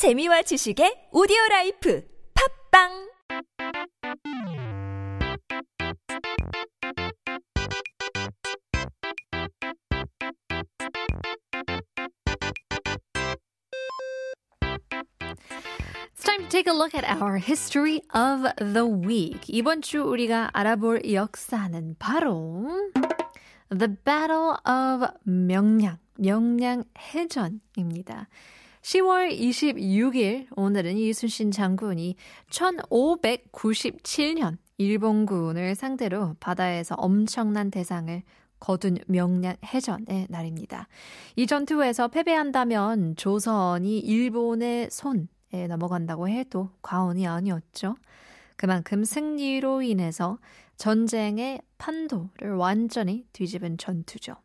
재미와 지식의 오디오 라이프 팝빵 It's time to take a look at our history of the week. 이번 주 우리가 알아볼 역사는 바로 The Battle of 명량, 명량 해전입니다. 10월 26일 오늘은 이순신 장군이 1597년 일본군을 상대로 바다에서 엄청난 대상을 거둔 명량 해전의 날입니다. 이 전투에서 패배한다면 조선이 일본의 손에 넘어간다고 해도 과언이 아니었죠. 그만큼 승리로 인해서 전쟁의 판도를 완전히 뒤집은 전투죠.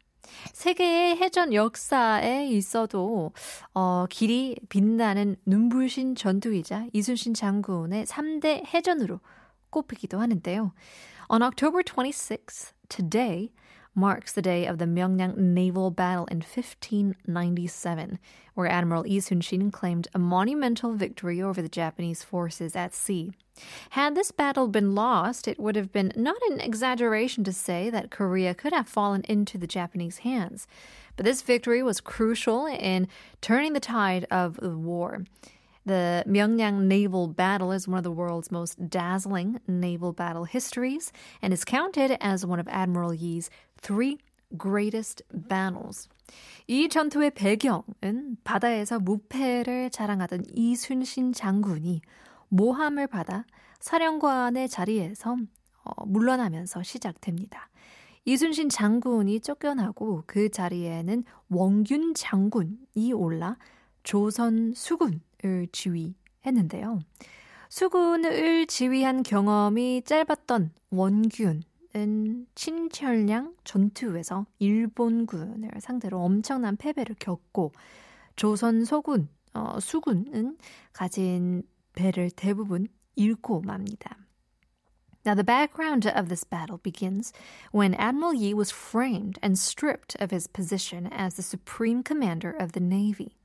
세계의 해전 역사에 있어도 어, 길이 빛나는 눈부신 전투이자 이순신 장군의 3대 해전으로 꼽히기도 하는데요. On October 26th, today marks the day of the Myeongnang naval battle in 1597, where Admiral Lee Sun-shin claimed a monumental victory over the Japanese forces at sea. Had this battle been lost, it would have been not an exaggeration to say that Korea could have fallen into the Japanese hands. But this victory was crucial in turning the tide of the war. The Myeongnang naval battle is one of the world's most dazzling naval battle histories and is counted as one of Admiral Yi's three greatest battles. 이 전투의 배경은 바다에서 무패를 자랑하던 이순신 장군이 모함을 받아 사령관의 자리에서 어, 물러나면서 시작됩니다. 이순신 장군이 쫓겨나고 그 자리에는 원균 장군이 올라 조선 수군 을 지휘했는데요. 수군을 지휘한 경험이 짧았던 원균은 친철량 전투에서 일본군을 상대로 엄청난 패배를 겪고 조선 소군, 어, 수군은 가진 배를 대부분 잃고 맙니다. Now, the background of this battle begins when Admiral Yi was framed and stripped of his position as the supreme commander of the Navy.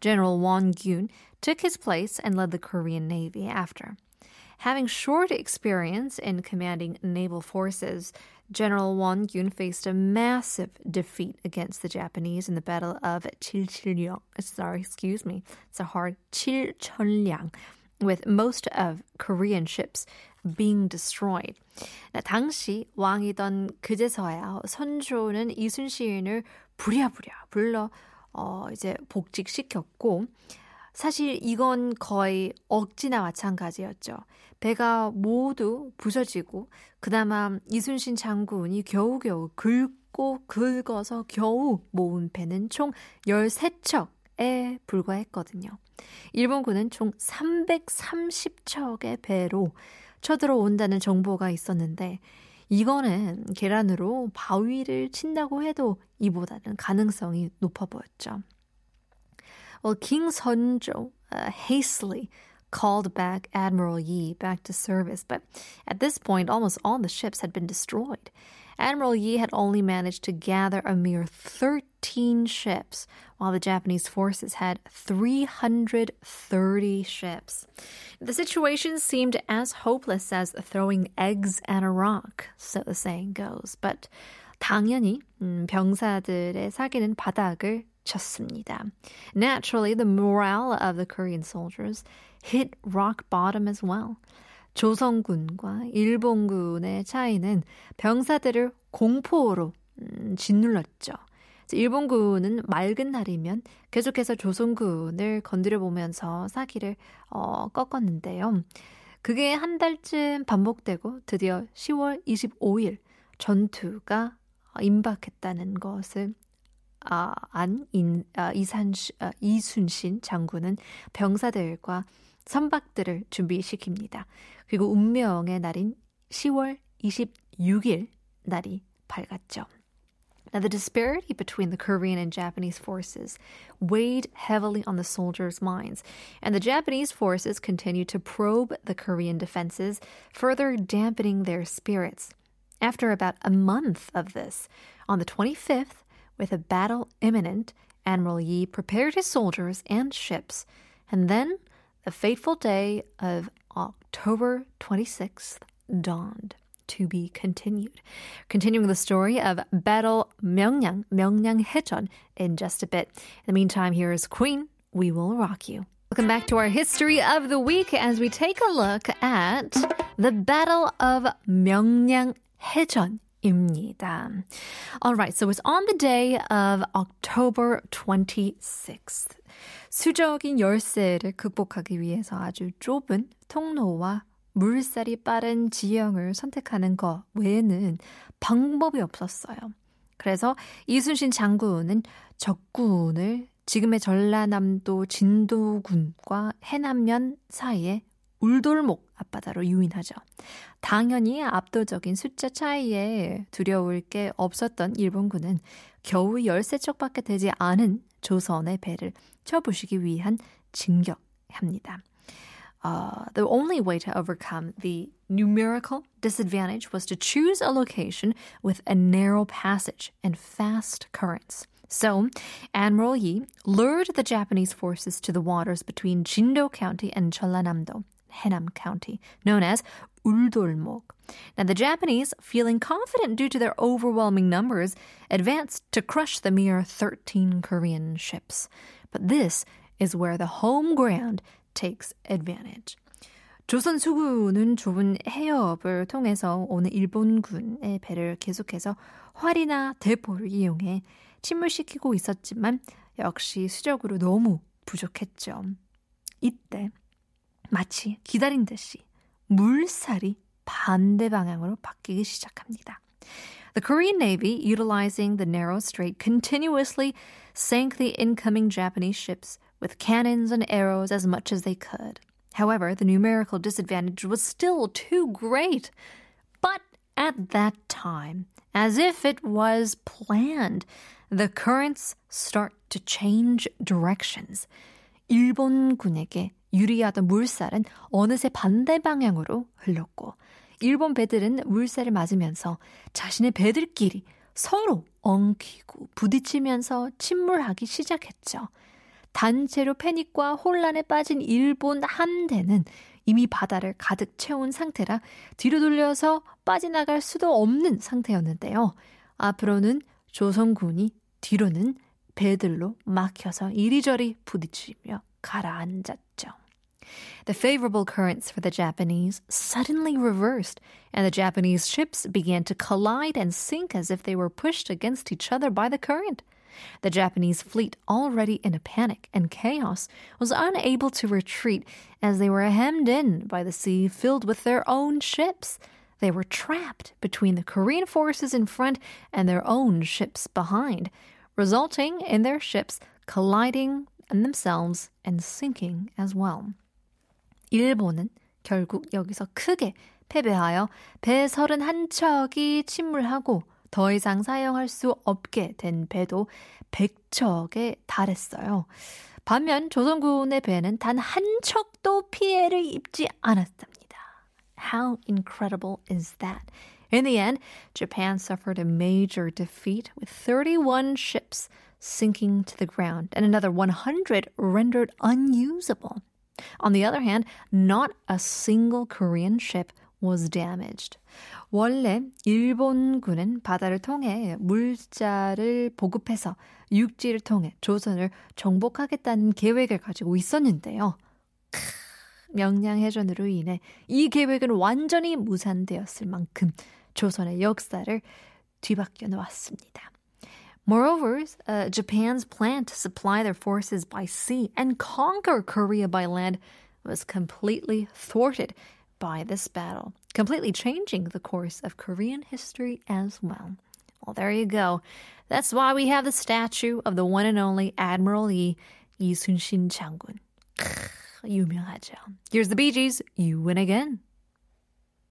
General Won Gyun took his place and led the Korean Navy after. Having short experience in commanding naval forces, General Won Gyun faced a massive defeat against the Japanese in the Battle of Chilcheonyang. Sorry, excuse me. It's a hard Chilcheonyang, with most of Korean ships being destroyed. 당시 왕이던 그제서야 선조는 이순신을 부랴부랴 불러 어, 이제 복직시켰고, 사실 이건 거의 억지나 마찬가지였죠. 배가 모두 부서지고, 그나마 이순신 장군이 겨우겨우 긁고 긁어서 겨우 모은 배는 총 13척에 불과했거든요. 일본군은 총 330척의 배로 쳐들어온다는 정보가 있었는데, 이거는 계란으로 바위를 친다고 해도 이보다는 가능성이 높아 보였죠. Well, King Seonjo uh, hastily called back Admiral Yi back to service, but at this point, almost all the ships had been destroyed. Admiral Yi had only managed to gather a mere 13 ships, while the Japanese forces had 330 ships. The situation seemed as hopeless as throwing eggs at a rock, so the saying goes. But 당연히 음, 병사들의 사기는 바닥을 쳤습니다. Naturally, the morale of the Korean soldiers hit rock bottom as well. 조선군과 일본군의 차이는 병사들을 공포로 음, 짓눌렀죠. 일본군은 맑은 날이면 계속해서 조선군을 건드려 보면서 사기를 어, 꺾었는데요. 그게 한 달쯤 반복되고 드디어 10월 25일 전투가 임박했다는 것을 아, 안 인, 아, 이산, 아, 이순신 장군은 병사들과 선박들을 준비시킵니다. 그리고 운명의 날인 10월 26일 날이 밝았죠. Now, the disparity between the Korean and Japanese forces weighed heavily on the soldiers' minds, and the Japanese forces continued to probe the Korean defenses, further dampening their spirits. After about a month of this, on the 25th, with a battle imminent, Admiral Yi prepared his soldiers and ships And then the fateful day of October 26th dawned. To be continued. Continuing the story of Battle Myeongyang, Myeongyang Haejeon in just a bit. In the meantime, here is Queen, We Will Rock You. Welcome back to our history of the week as we take a look at the Battle of Myeongyang Haejeon 입니다. All right, so it's on the day of October 26th. 수적인 열세를 극복하기 위해서 아주 좁은 통로와 물살이 빠른 지형을 선택하는 것 외에는 방법이 없었어요. 그래서 이순신 장군은 적군을 지금의 전라남도 진도군과 해남면 사이에 울돌목 앞바다로 유인하죠. 당연히 압도적인 숫자 차이에 두려울 게 없었던 일본군은 겨우 13척밖에 되지 않은 조선의 배를 쳐부시기 위한 진격합니다. Uh, the only way to overcome the numerical disadvantage was to choose a location with a narrow passage and fast currents. So, Admiral Yi lured the Japanese forces to the waters between Jindo County and Jeollanam-do, Haenam County, known as Uldolmok. Now, the Japanese, feeling confident due to their overwhelming numbers, advanced to crush the mere 13 Korean ships. But this is where the home ground takes advantage. 조선 수군은 좁은 해협을 통해서 오는 일본군의 배를 계속해서 활이나 대포를 이용해 침몰시키고 있었지만 역시 수적으로 너무 부족했죠. 이때 마치 기다린 듯이 물살이 반대 방향으로 바뀌기 시작합니다. The Korean Navy, utilizing the narrow strait, continuously sank the incoming Japanese ships with cannons and arrows as much as they could. However, the numerical disadvantage was still too great. But at that time, as if it was planned, the currents start to change directions. 일본군에게 유리하던 물살은 어느새 반대 방향으로 흘렀고, 일본 배들은 물살을 맞으면서 자신의 배들끼리 서로 엉키고 부딪히면서 침몰하기 시작했죠. 단체로 패닉과 혼란에 빠진 일본 함대는 이미 바다를 가득 채운 상태라 뒤로 돌려서 빠져나갈 수도 없는 상태였는데요. 앞으로는 조선군이 뒤로는 배들로 막혀서 이리저리 부딪히며 가라앉았죠. The favorable currents for the Japanese suddenly reversed, and the Japanese ships began to collide and sink as if they were pushed against each other by the current. The Japanese fleet, already in a panic and chaos, was unable to retreat as they were hemmed in by the sea filled with their own ships. They were trapped between the Korean forces in front and their own ships behind, resulting in their ships colliding and themselves and sinking as well. 일본은 결국 여기서 크게 패배하여 배 31척이 침몰하고 더 이상 사용할 수 없게 된 배도 100척에 달했어요. 반면 조선군의 배는 단 한 척도 피해를 입지 않았답니다. How incredible is that? In the end, Japan suffered a major defeat with 31 ships sinking to the ground and another 100 rendered unusable. On the other hand, not a single Korean ship was damaged. 원래 일본군은 바다를 통해 물자를 보급해서 육지를 통해 조선을 정복하겠다는 계획을 가지고 있었는데요. 명량해전으로 인해 이 계획은 완전히 무산되었을 만큼 조선의 역사를 뒤바뀌어 놓았습니다. Moreover, uh, Japan's plan to supply their forces by sea and conquer Korea by land was completely thwarted by this battle, completely changing the course of Korean history as well. Well, there you go. That's why we have the statue of the one and only Admiral Yi, 이순신 장군. 유명하죠. Here's the Bee Gees, You Win Again.